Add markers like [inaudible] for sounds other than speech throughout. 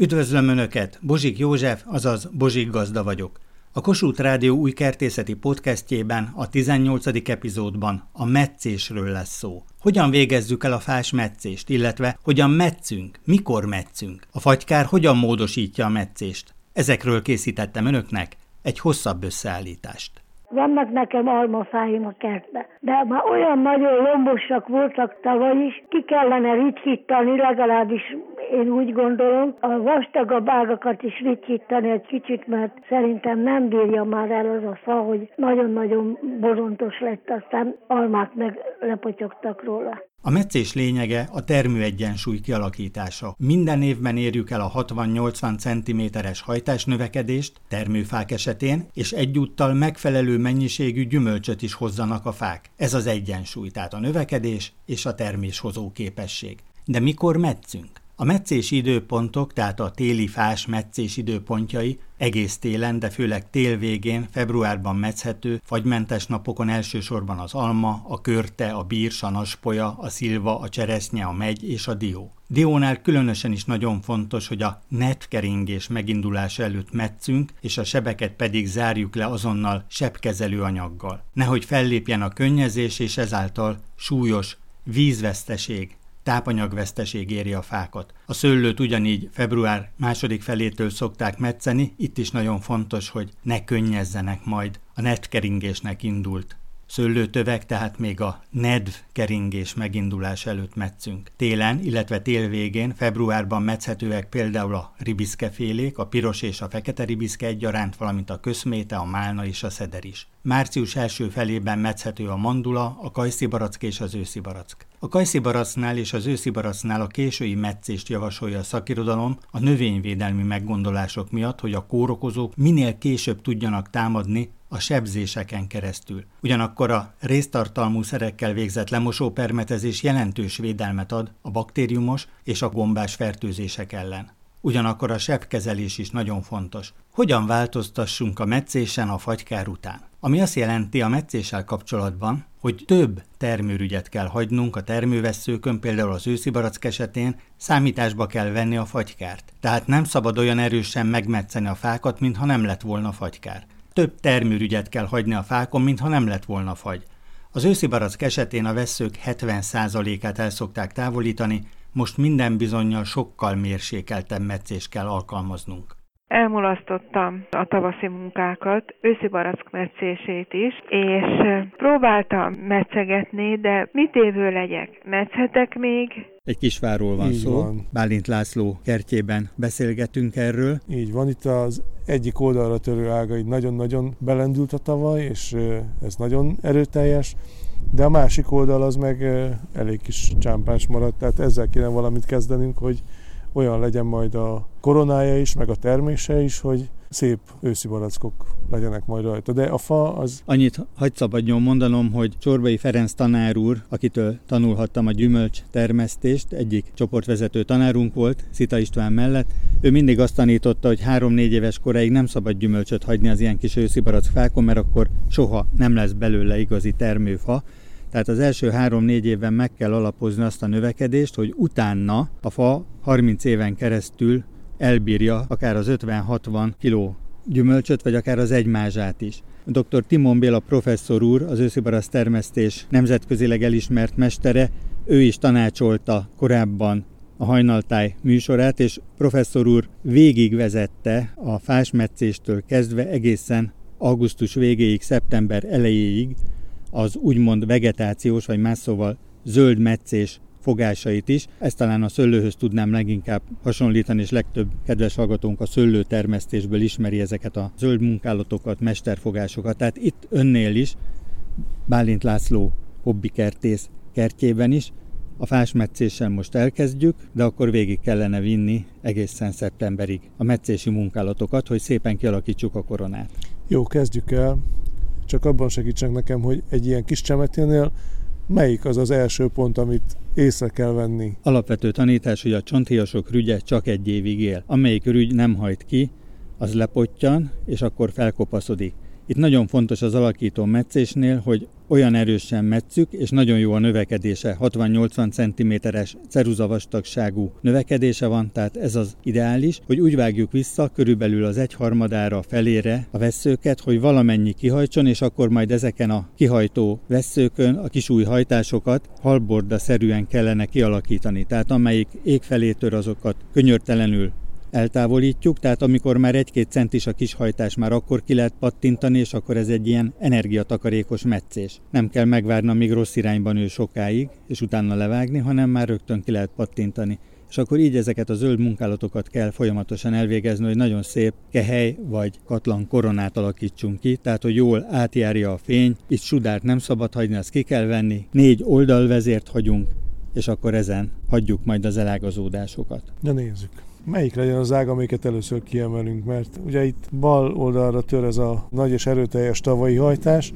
Üdvözlöm Önöket! Bozsik József, azaz Bozsik Gazda vagyok. A Kossuth Rádió új kertészeti podcastjében, a 18. epizódban a meccésről lesz szó. Hogyan végezzük el a fás meccést, illetve hogyan metszünk, mikor metszünk, a fagykár hogyan módosítja a meccést. Ezekről készítettem Önöknek egy hosszabb összeállítást. Vannak nekem almafáim a kertbe, de már olyan nagyon lombosak voltak tavaly is, ki kellene ritkítani, legalábbis én úgy gondolom, a vastagabb ágakat is ritkítani egy kicsit, mert szerintem nem bírja már el az a fa, hogy nagyon-nagyon borontos lett, aztán almák meg lepotyogtak róla. A meccés lényege a termőegyensúly kialakítása. Minden évben érjük el a 60-80 cm-es hajtásnövekedést termőfák esetén, és egyúttal megfelelő mennyiségű gyümölcsöt is hozzanak a fák. Ez az egyensúly, tehát a növekedés és a terméshozó képesség. De mikor metszünk? A meccés időpontok, tehát a téli fás meccés időpontjai egész télen, de főleg tél végén, februárban mecchető, fagymentes napokon elsősorban az alma, a körte, a bírs, a naspolya, a szilva, a cseresznye, a megy és a dió. Diónál különösen is nagyon fontos, hogy a netkeringés megindulása előtt metszünk, és a sebeket pedig zárjuk le azonnal sebkezelő anyaggal. Nehogy fellépjen a könnyezés, és ezáltal súlyos vízveszteség, tápanyagveszteség éri a fákat. A szőlőt ugyanígy február második felétől szokták metszeni, itt is nagyon fontos, hogy ne könnyezzenek majd. A netkeringésnek indult szőlőtövek, tehát még a nedv keringés megindulás előtt metszünk. Télen, illetve tél végén, februárban metszhetőek például a ribiszkefélék, a piros és a fekete ribiszke egyaránt, valamint a köszméte, a málna és a szeder is. Március első felében metszhető a mandula, a kajszibarack és az őszibarack. A kajszibaracknál és az őszibaracknál a késői metszést javasolja a szakirodalom a növényvédelmi meggondolások miatt, hogy a kórokozók minél később tudjanak támadni a sebzéseken keresztül. Ugyanakkor a résztartalmú szerekkel végzett lemosópermetezés jelentős védelmet ad a baktériumos és a gombás fertőzések ellen. Ugyanakkor a sebkezelés is nagyon fontos. Hogyan változtassunk a meccésen a fagykár után? Ami azt jelenti a meccéssel kapcsolatban, hogy több termőrügyet kell hagynunk a termővesszőkön, például az őszi barack esetén számításba kell venni a fagykárt. Tehát nem szabad olyan erősen megmetszeni a fákat, mintha nem lett volna fagykár több termőrügyet kell hagyni a fákon, mintha nem lett volna fagy. Az őszi barack esetén a veszők 70%-át el szokták távolítani, most minden bizonyal sokkal mérsékeltebb meccés kell alkalmaznunk. Elmulasztottam a tavaszi munkákat, őszi barack meccését is, és próbáltam meccegetni, de mit évő legyek? Mecchetek még? Egy kisvárról van Így szó. Van. Bálint László kertjében beszélgetünk erről. Így van, itt az egyik oldalra törő ága így nagyon-nagyon belendült a tavaly, és ez nagyon erőteljes, de a másik oldal az meg elég kis csámpás maradt, tehát ezzel kéne valamit kezdenünk, hogy olyan legyen majd a koronája is, meg a termése is, hogy szép őszi barackok legyenek majd rajta. De a fa az... Annyit hagyd szabadjon mondanom, hogy Csorbai Ferenc tanár úr, akitől tanulhattam a gyümölcs termesztést, egyik csoportvezető tanárunk volt, Szita István mellett. Ő mindig azt tanította, hogy három-négy éves koráig nem szabad gyümölcsöt hagyni az ilyen kis őszi barack fákon, mert akkor soha nem lesz belőle igazi termőfa. Tehát az első három-négy évben meg kell alapozni azt a növekedést, hogy utána a fa 30 éven keresztül elbírja akár az 50-60 kiló gyümölcsöt, vagy akár az egymázsát is. Dr. Timon Béla professzor úr, az őszibarasz termesztés nemzetközileg elismert mestere, ő is tanácsolta korábban a hajnaltáj műsorát, és professzor úr végigvezette a fásmetszéstől kezdve egészen augusztus végéig, szeptember elejéig az úgymond vegetációs, vagy más szóval zöld meccés fogásait is. Ezt talán a szőlőhöz tudnám leginkább hasonlítani, és legtöbb kedves hallgatónk a szőlőtermesztésből ismeri ezeket a zöld munkálatokat, mesterfogásokat. Tehát itt önnél is, Bálint László hobbi kertész kertjében is, a fásmetszéssel most elkezdjük, de akkor végig kellene vinni egészen szeptemberig a meccési munkálatokat, hogy szépen kialakítsuk a koronát. Jó, kezdjük el. Csak abban segítsenek nekem, hogy egy ilyen kis csemeténél melyik az az első pont, amit észre kell venni? Alapvető tanítás, hogy a csonthiasok rügye csak egy évig él. Amelyik rügy nem hajt ki, az lepottyan, és akkor felkopaszodik. Itt nagyon fontos az alakító meccésnél, hogy olyan erősen metszük, és nagyon jó a növekedése, 60-80 cm-es ceruzavastagságú növekedése van, tehát ez az ideális, hogy úgy vágjuk vissza körülbelül az egyharmadára felére a veszőket, hogy valamennyi kihajtson, és akkor majd ezeken a kihajtó veszőkön a kisúj hajtásokat halborda szerűen kellene kialakítani. Tehát amelyik ég felé tör, azokat könyörtelenül eltávolítjuk, tehát amikor már egy-két centis a kishajtás, már akkor ki lehet pattintani, és akkor ez egy ilyen energiatakarékos meccés. Nem kell megvárni, amíg rossz irányban ő sokáig, és utána levágni, hanem már rögtön ki lehet pattintani. És akkor így ezeket a zöld munkálatokat kell folyamatosan elvégezni, hogy nagyon szép kehely vagy katlan koronát alakítsunk ki, tehát hogy jól átjárja a fény, itt sudárt nem szabad hagyni, azt ki kell venni, négy oldalvezért hagyunk, és akkor ezen hagyjuk majd az elágazódásokat. De nézzük melyik legyen az ág, amiket először kiemelünk, mert ugye itt bal oldalra tör ez a nagy és erőteljes tavalyi hajtás,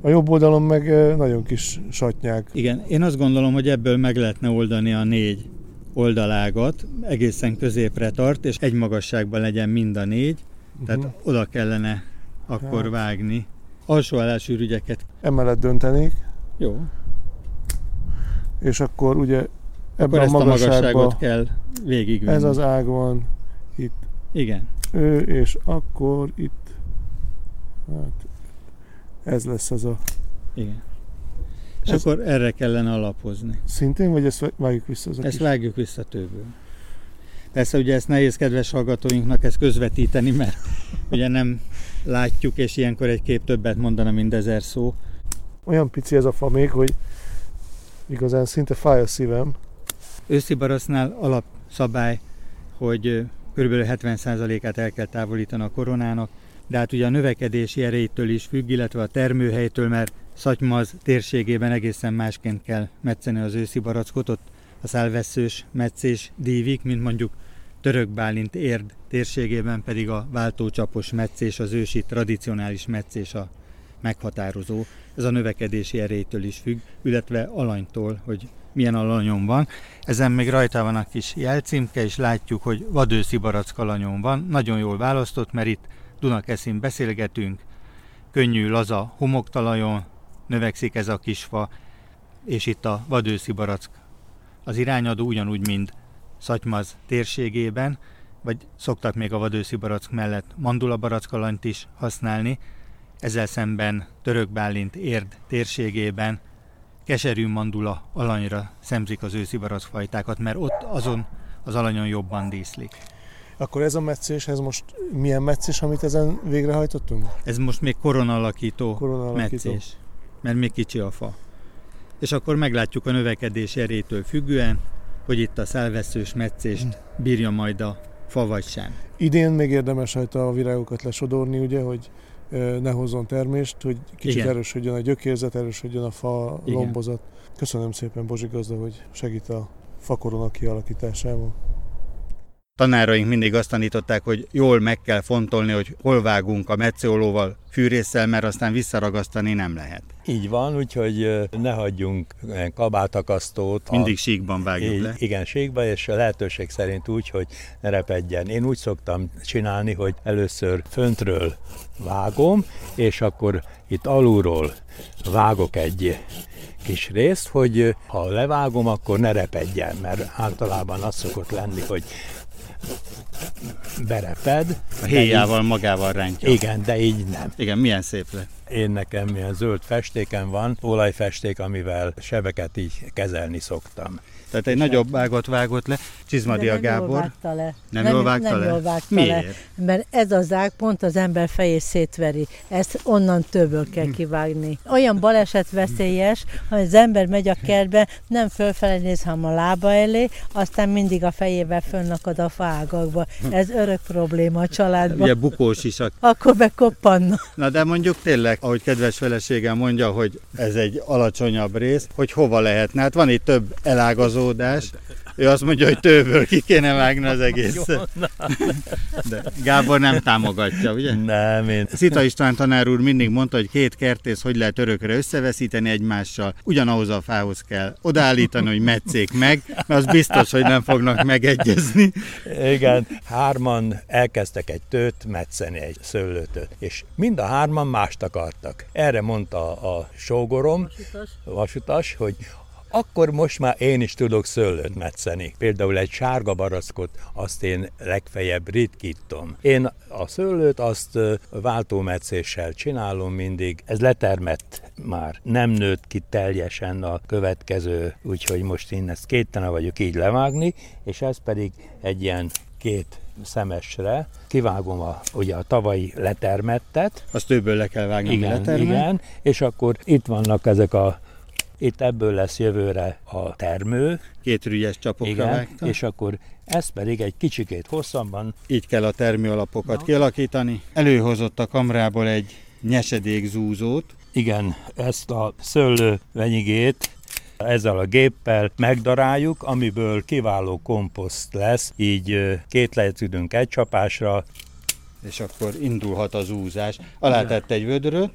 a jobb oldalon meg nagyon kis satnyák. Igen, én azt gondolom, hogy ebből meg lehetne oldani a négy oldalágat, egészen középre tart, és egy magasságban legyen mind a négy, uh-huh. tehát mhm. oda kellene akkor hát. vágni. Alsó állásűrügyeket. Emellett döntenék. Jó. És akkor ugye Ebben a, a magasságot kell végigvinni. Ez az ág van itt. Igen. Ő, és akkor itt, hát ez lesz az a... Igen. És ez akkor erre kellene alapozni. Szintén, vagy ezt vágjuk vissza? Az ezt kis... vágjuk vissza tőből. Persze ugye ezt nehéz kedves hallgatóinknak ezt közvetíteni, mert ugye nem látjuk, és ilyenkor egy kép többet mondana, mint ezer szó. Olyan pici ez a fa még, hogy igazán szinte fáj a szívem, Őszi barasznál alapszabály, hogy kb. 70%-át el kell távolítani a koronának, de hát ugye a növekedési erejétől is függ, illetve a termőhelytől, mert Szatymaz térségében egészen másként kell metszeni az őszi barackot, ott a szálveszős meccés dívik, mint mondjuk Török Bálint érd térségében pedig a váltócsapos meccés, az ősi tradicionális meccés a meghatározó. Ez a növekedési erejétől is függ, illetve alanytól, hogy milyen alanyom van. Ezen még rajta van a kis jelcímke, és látjuk, hogy vadőszi barack alanyom van. Nagyon jól választott, mert itt Dunakeszin beszélgetünk, könnyű, laza homoktalajon növekszik ez a kisfa, és itt a vadőszi barack az irányadó ugyanúgy, mint Szatymaz térségében, vagy szoktak még a vadőszi barack mellett mandula barackalanyt is használni, ezzel szemben Török Bálint érd térségében keserű mandula alanyra szemzik az őszi barackfajtákat, mert ott azon az alanyon jobban díszlik. Akkor ez a meccés, ez most milyen meccés, amit ezen végrehajtottunk? Ez most még koronalakító, koronalakító. meccés, mert még kicsi a fa. És akkor meglátjuk a növekedés erétől függően, hogy itt a szelveszős meccést bírja majd a fa vagy sem. Idén még érdemes rajta a virágokat lesodorni, ugye, hogy ne hozzon termést, hogy kicsit Igen. erősödjön a gyökérzet, erősödjön a fa Igen. lombozat. Köszönöm szépen Bozsi Gazda, hogy segít a fakorona kialakításával. Tanáraink mindig azt tanították, hogy jól meg kell fontolni, hogy hol vágunk a metszőolóval, fűrészsel, mert aztán visszaragasztani nem lehet. Így van, úgyhogy ne hagyjunk kabátakasztót. Mindig a... síkban vágjuk így, le. Igen, síkban, és a lehetőség szerint úgy, hogy ne repedjen. Én úgy szoktam csinálni, hogy először föntről vágom, és akkor itt alulról vágok egy kis részt, hogy ha levágom, akkor ne repedjen, mert általában az szokott lenni, hogy bereped. A héjával magával rántja. Igen, de így nem. Igen, milyen szép lett. Én nekem milyen zöld festéken van, olajfesték, amivel sebeket így kezelni szoktam. Tehát egy nagyobb ágot vágott le, Csizmadia nem Gábor. Jól vágta le. Nem, nem jól vágta nem le? Jól vágta Miért? Le, mert ez az ág pont az ember fejét szétveri. Ezt onnan többől kell kivágni. Olyan baleset veszélyes, ha az ember megy a kertbe, nem fölfele néz, hanem a lába elé, aztán mindig a fejével fönnakad a fágakba. Ez örök probléma a családban. Ugye bukós is. A... Akkor bekoppanna. Na de mondjuk tényleg, ahogy kedves feleségem mondja, hogy ez egy alacsonyabb rész, hogy hova lehetne. Hát van itt több elágazódás, Ő azt mondja, hogy tőből ki kéne vágni az egész. De Gábor nem támogatja, ugye? Nem, én... Szita István tanár úr mindig mondta, hogy két kertész hogy lehet örökre összeveszíteni egymással, ugyanahoz a fához kell odaállítani, hogy metszék meg, mert az biztos, hogy nem fognak megegyezni. Igen, hárman elkezdtek egy tőt metszeni, egy szőlőtöt, és mind a hárman mást akartak. Erre mondta a sógorom, vasutas, vasutas hogy akkor most már én is tudok szőlőt metszeni. Például egy sárga barackot, azt én legfeljebb ritkítom. Én a szőlőt azt váltómetszéssel csinálom mindig. Ez letermett már. Nem nőtt ki teljesen a következő, úgyhogy most én ezt kétene vagyok így levágni, és ez pedig egy ilyen két szemesre, kivágom a, ugye a tavalyi letermettet. Azt többből le kell vágni, igen, igen, és akkor itt vannak ezek a itt ebből lesz jövőre a termő. Két rügyes csapokra Igen, vágta. és akkor ez pedig egy kicsikét hosszabban. Így kell a termőalapokat Na. kialakítani. Előhozott a kamrából egy nyesedék zúzót. Igen, ezt a szőlő venyigét ezzel a géppel megdaráljuk, amiből kiváló komposzt lesz, így két lehetődünk egy csapásra. És akkor indulhat az úzás. Alá tett egy vödröt.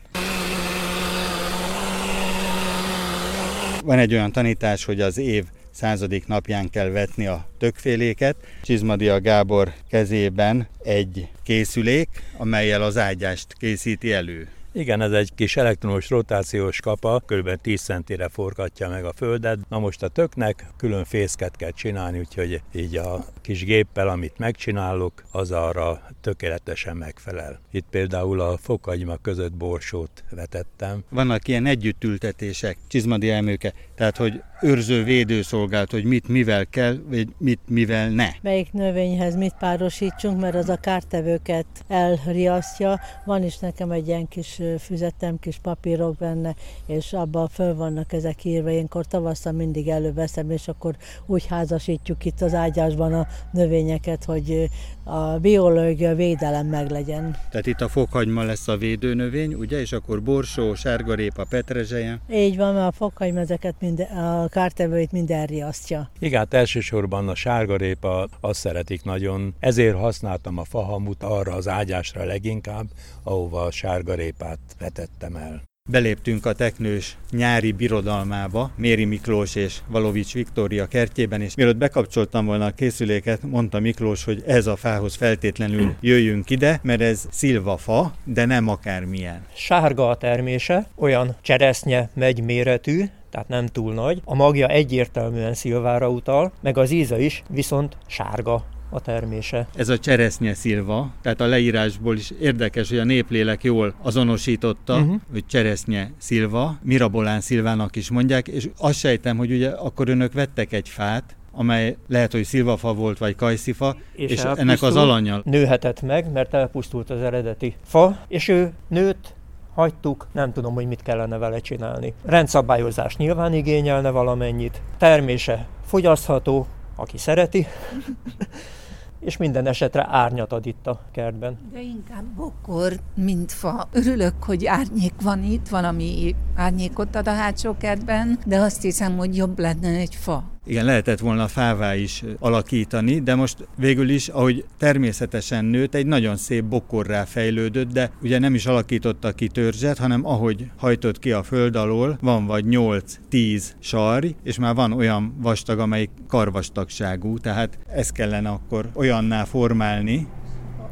Van egy olyan tanítás, hogy az év századik napján kell vetni a tökféléket. Csizmadia Gábor kezében egy készülék, amelyel az ágyást készíti elő. Igen, ez egy kis elektromos rotációs kapa, kb. 10 centire forgatja meg a földet. Na most a töknek külön fészket kell csinálni, úgyhogy így a kis géppel, amit megcsinálok, az arra tökéletesen megfelel. Itt például a fokagyma között borsót vetettem. Vannak ilyen együttültetések, csizmadi elmőke, tehát hogy őrző védőszolgált, hogy mit mivel kell, vagy mit mivel ne. Melyik növényhez mit párosítsunk, mert az a kártevőket elriasztja. Van is nekem egy ilyen kis füzetem, kis papírok benne, és abban föl vannak ezek írva. Énkor tavasszal mindig előveszem, és akkor úgy házasítjuk itt az ágyásban a növényeket, hogy a biológia védelem meglegyen. Tehát itt a fokhagyma lesz a védőnövény, ugye, és akkor borsó, sárgarépa, petrezselye. Így van, mert a fokhagyma ezeket mind, a kártevőit minden riasztja. Igen, hát elsősorban a sárgarépa azt szeretik nagyon, ezért használtam a fahamut arra az ágyásra leginkább, ahova a sárgarépát vetettem el. Beléptünk a teknős nyári birodalmába, Méri Miklós és Valovics Viktória kertjében, és mielőtt bekapcsoltam volna a készüléket, mondta Miklós, hogy ez a fához feltétlenül jöjjünk ide, mert ez szilvafa, de nem akármilyen. Sárga a termése, olyan cseresznye megy méretű, tehát nem túl nagy. A magja egyértelműen szilvára utal, meg az íze is viszont sárga a termése. Ez a cseresznye szilva, tehát a leírásból is érdekes, hogy a néplélek jól azonosította, uh-huh. hogy cseresznye szilva, Mirabolán szilvának is mondják, és azt sejtem, hogy ugye akkor önök vettek egy fát, amely lehet, hogy szilvafa volt, vagy kajszifa, és, és ennek az alanya... Nőhetett meg, mert elpusztult az eredeti fa, és ő nőtt, hagytuk, nem tudom, hogy mit kellene vele csinálni. Rendszabályozás nyilván igényelne valamennyit, termése fogyasztható, aki szereti, [laughs] és minden esetre árnyat ad itt a kertben. De inkább bokor, mint fa. Örülök, hogy árnyék van itt, valami árnyékot ad a hátsó kertben, de azt hiszem, hogy jobb lenne egy fa. Igen, lehetett volna fává is alakítani, de most végül is, ahogy természetesen nőtt, egy nagyon szép bokorrá fejlődött, de ugye nem is alakította ki törzset, hanem ahogy hajtott ki a föld alól, van vagy 8-10 sarj, és már van olyan vastag, amelyik karvastagságú, tehát ezt kellene akkor olyanná formálni,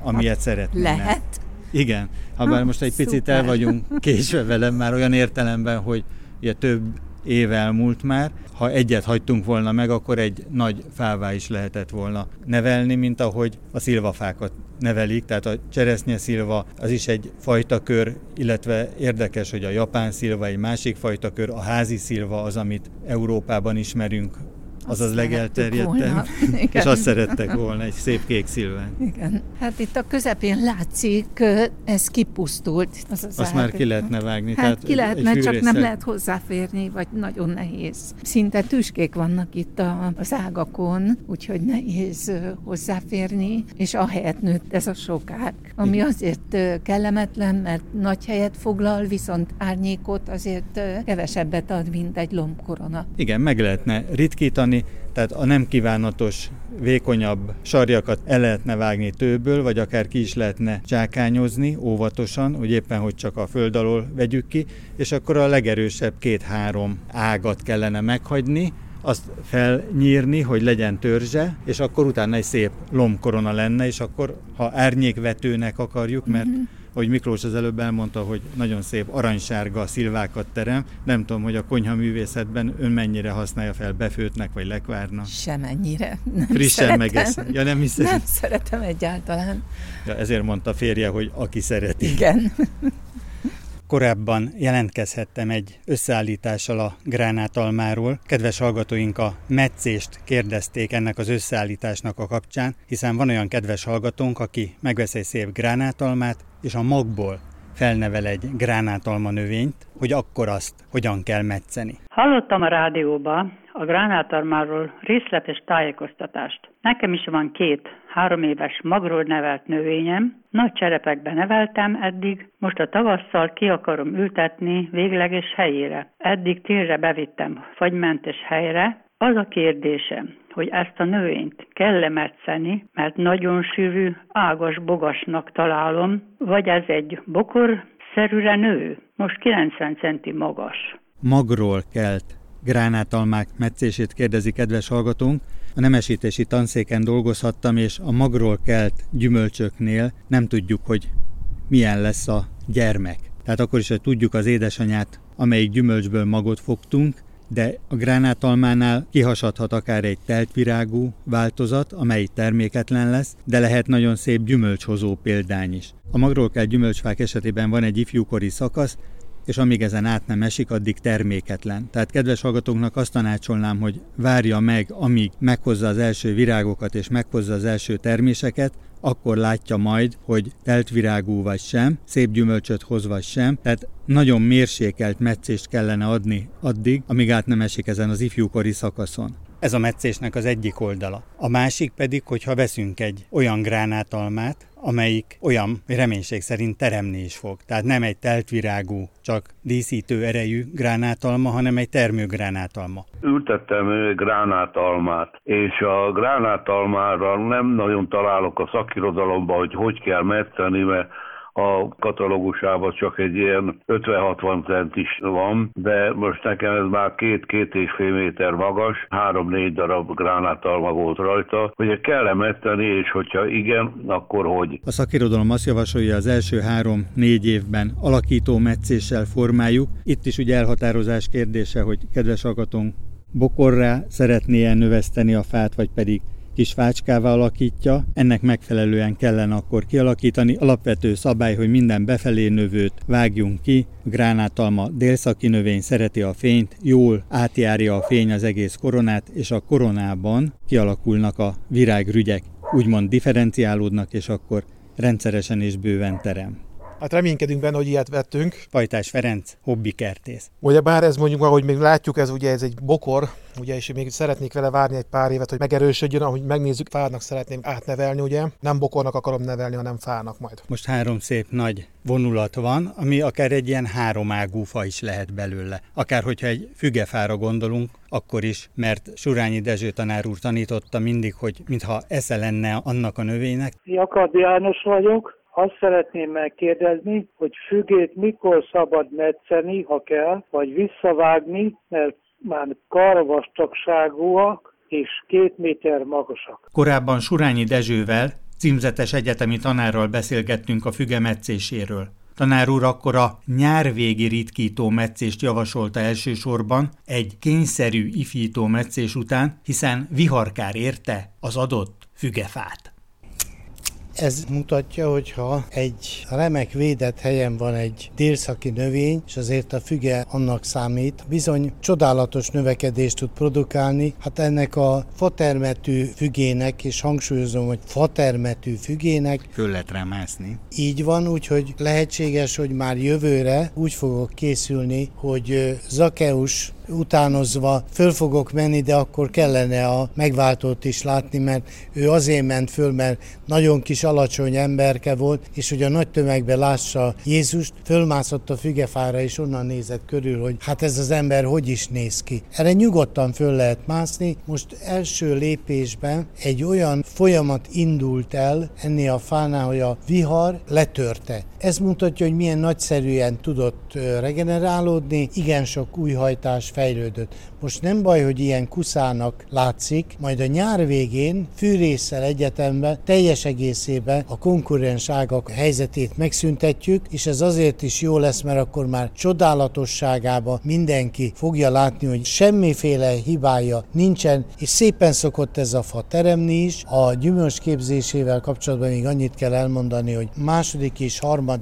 amilyet szeretnének. Lehet. Igen, ha bár most egy picit el vagyunk késve velem már olyan értelemben, hogy ugye több év elmúlt már. Ha egyet hagytunk volna meg, akkor egy nagy fává is lehetett volna nevelni, mint ahogy a szilvafákat nevelik, tehát a cseresznye szilva az is egy fajta kör, illetve érdekes, hogy a japán szilva egy másik fajta kör, a házi szilva az, amit Európában ismerünk, az az legelterjedtebb, [laughs] és azt szerettek volna, egy szép kék szilván. Igen. Hát itt a közepén látszik, ez kipusztult. Az az azt már ki lehetne vágni. Hát tehát ki lehetne, csak nem lehet hozzáférni, vagy nagyon nehéz. Szinte tüskék vannak itt a, az ágakon, úgyhogy nehéz hozzáférni, és ahelyett nőtt ez a sokák, ami Igen. azért kellemetlen, mert nagy helyet foglal, viszont árnyékot azért kevesebbet ad, mint egy lombkorona. Igen, meg lehetne ritkítani, vágni, tehát a nem kívánatos, vékonyabb sarjakat el lehetne vágni tőből, vagy akár ki is lehetne csákányozni óvatosan, hogy éppen, hogy csak a föld alól vegyük ki, és akkor a legerősebb két-három ágat kellene meghagyni, azt felnyírni, hogy legyen törzse, és akkor utána egy szép lombkorona lenne, és akkor, ha árnyékvetőnek akarjuk, mert uh-huh ahogy Miklós az előbb elmondta, hogy nagyon szép aranysárga szilvákat terem. Nem tudom, hogy a konyha művészetben ön mennyire használja fel befőtnek vagy lekvárna. Semennyire. [laughs] Nem Frissen megesz. Ja, nem, hiszem. nem szeretem egyáltalán. Ja, ezért mondta férje, hogy aki szereti. Igen. [laughs] Korábban jelentkezhettem egy összeállítással a gránátalmáról. Kedves hallgatóink a meccést kérdezték ennek az összeállításnak a kapcsán, hiszen van olyan kedves hallgatónk, aki megvesz egy szép gránátalmát, és a magból felnevel egy gránátalma növényt, hogy akkor azt hogyan kell metszeni. Hallottam a rádióba a gránátalmáról részletes tájékoztatást. Nekem is van két három éves magról nevelt növényem, nagy cserepekbe neveltem eddig, most a tavasszal ki akarom ültetni végleges helyére. Eddig térre bevittem fagymentes helyre, az a kérdésem, hogy ezt a növényt kell-e mert nagyon sűrű, ágas bogasnak találom, vagy ez egy bokor szerűre nő, most 90 centi magas. Magról kelt gránátalmák meccését kérdezi kedves hallgatónk. A nemesítési tanszéken dolgozhattam, és a magról kelt gyümölcsöknél nem tudjuk, hogy milyen lesz a gyermek. Tehát akkor is, hogy tudjuk az édesanyát, amelyik gyümölcsből magot fogtunk, de a gránátalmánál kihasadhat akár egy teltvirágú változat, amely terméketlen lesz, de lehet nagyon szép gyümölcshozó példány is. A magról kell gyümölcsfák esetében van egy ifjúkori szakasz, és amíg ezen át nem esik, addig terméketlen. Tehát kedves hallgatóknak azt tanácsolnám, hogy várja meg, amíg meghozza az első virágokat és meghozza az első terméseket, akkor látja majd, hogy telt virágú vagy sem, szép gyümölcsöt hoz vagy sem, tehát nagyon mérsékelt meccést kellene adni addig, amíg át nem esik ezen az ifjúkori szakaszon. Ez a meccésnek az egyik oldala. A másik pedig, hogyha veszünk egy olyan gránátalmát, amelyik olyan reménység szerint teremni is fog. Tehát nem egy teltvirágú, csak díszítő erejű gránátalma, hanem egy termőgránátalma. Ültettem gránátalmát, és a gránátalmára nem nagyon találok a szakirodalomban, hogy hogy kell metszeni, mert a katalógusában csak egy ilyen 50-60 cent is van, de most nekem ez már két-két és fél méter magas, három-négy darab gránátalma volt rajta, hogy kell-e metteni, és hogyha igen, akkor hogy? A szakirodalom azt javasolja az első három-négy évben alakító meccéssel formáljuk. Itt is ugye elhatározás kérdése, hogy kedves hallgatónk, bokorrá szeretné-e növeszteni a fát, vagy pedig kis fácskává alakítja, ennek megfelelően kellene akkor kialakítani. Alapvető szabály, hogy minden befelé növőt vágjunk ki, a gránátalma délszaki növény szereti a fényt, jól átjárja a fény az egész koronát, és a koronában kialakulnak a virágrügyek, úgymond differenciálódnak, és akkor rendszeresen és bőven terem. Hát reménykedünk benne, hogy ilyet vettünk. Pajtás Ferenc, hobbi kertész. Ugye bár ez mondjuk, ahogy még látjuk, ez ugye ez egy bokor, ugye, és még szeretnék vele várni egy pár évet, hogy megerősödjön, ahogy megnézzük, fának szeretném átnevelni, ugye. Nem bokornak akarom nevelni, hanem fának majd. Most három szép nagy vonulat van, ami akár egy ilyen háromágú fa is lehet belőle. Akár hogyha egy fügefára gondolunk, akkor is, mert Surányi Dezső tanár úr tanította mindig, hogy mintha esze lenne annak a növénynek. Jakab János vagyok, azt szeretném megkérdezni, hogy fügét mikor szabad metszeni, ha kell, vagy visszavágni, mert már karvastagságúak és két méter magasak. Korábban Surányi Dezsővel, címzetes egyetemi tanárral beszélgettünk a füge metszéséről. Tanár úr akkor a nyárvégi ritkító meccést javasolta elsősorban egy kényszerű ifító meccés után, hiszen viharkár érte az adott fügefát. Ez mutatja, hogy ha egy remek védett helyen van egy délszaki növény, és azért a füge annak számít, bizony csodálatos növekedést tud produkálni. Hát ennek a fatermetű fügének, és hangsúlyozom, hogy fatermetű fügének. Föl lehet rá mászni. Így van, úgyhogy lehetséges, hogy már jövőre úgy fogok készülni, hogy Zakeus utánozva föl fogok menni, de akkor kellene a megváltót is látni, mert ő azért ment föl, mert nagyon kis alacsony emberke volt, és hogy a nagy tömegbe lássa Jézust, fölmászott a fügefára, és onnan nézett körül, hogy hát ez az ember hogy is néz ki. Erre nyugodtan föl lehet mászni. Most első lépésben egy olyan folyamat indult el ennél a fánál, hogy a vihar letörte. Ez mutatja, hogy milyen nagyszerűen tudott regenerálódni, igen sok új hajtás fejlődött. Most nem baj, hogy ilyen kuszának látszik, majd a nyár végén fűrészsel egyetemben teljes egészében a konkurens ágak helyzetét megszüntetjük, és ez azért is jó lesz, mert akkor már csodálatosságába mindenki fogja látni, hogy semmiféle hibája nincsen, és szépen szokott ez a fa teremni is. A gyümölcs képzésével kapcsolatban még annyit kell elmondani, hogy második és harmadik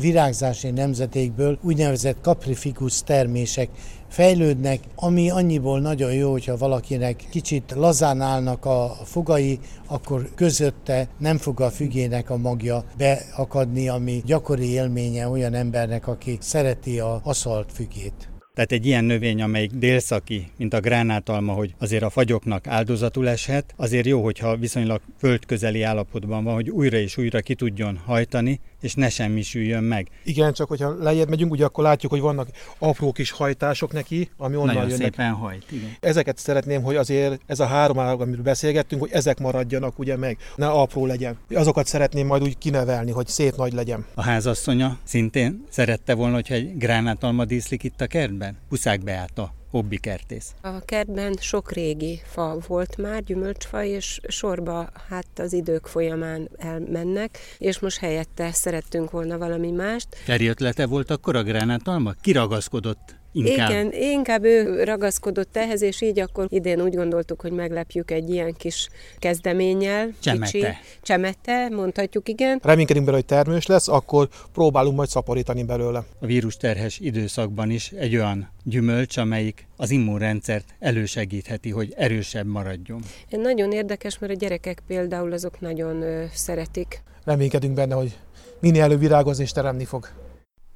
virágzási nemzetékből úgynevezett kaprifikus termések fejlődnek, ami annyiból nagyon jó, hogyha valakinek kicsit lazán állnak a fogai, akkor közötte nem fog a fügének a magja beakadni, ami gyakori élménye olyan embernek, aki szereti a aszalt fügét. Tehát egy ilyen növény, amelyik délszaki, mint a gránátalma, hogy azért a fagyoknak áldozatul eshet, azért jó, hogyha viszonylag földközeli állapotban van, hogy újra és újra ki tudjon hajtani, és ne semmisüljön meg. Igen, csak hogyha lejjebb megyünk, ugye akkor látjuk, hogy vannak apró kis hajtások neki, ami onnan Nagyon jönnek. szépen hajt, igen. Ezeket szeretném, hogy azért ez a három ág, amiről beszélgettünk, hogy ezek maradjanak ugye meg, ne apró legyen. Azokat szeretném majd úgy kinevelni, hogy szép nagy legyen. A házasszonya szintén szerette volna, hogyha egy gránátalma díszlik itt a kertben? Puszák Beáta hobbi kertész. A kertben sok régi fa volt már, gyümölcsfa, és sorba hát az idők folyamán elmennek, és most helyette szerettünk volna valami mást. Feri ötlete volt akkor a gránátalma? Kiragaszkodott Inkább. Igen, inkább ő ragaszkodott ehhez, és így akkor idén úgy gondoltuk, hogy meglepjük egy ilyen kis kezdeménnyel. Csemete. Kicsi, csemete, mondhatjuk, igen. Reménykedünk belőle, hogy termős lesz, akkor próbálunk majd szaporítani belőle. A vírusterhes időszakban is egy olyan gyümölcs, amelyik az immunrendszert elősegítheti, hogy erősebb maradjon. Nagyon érdekes, mert a gyerekek például azok nagyon ö, szeretik. Reménykedünk benne, hogy minél előbb virágozni és teremni fog.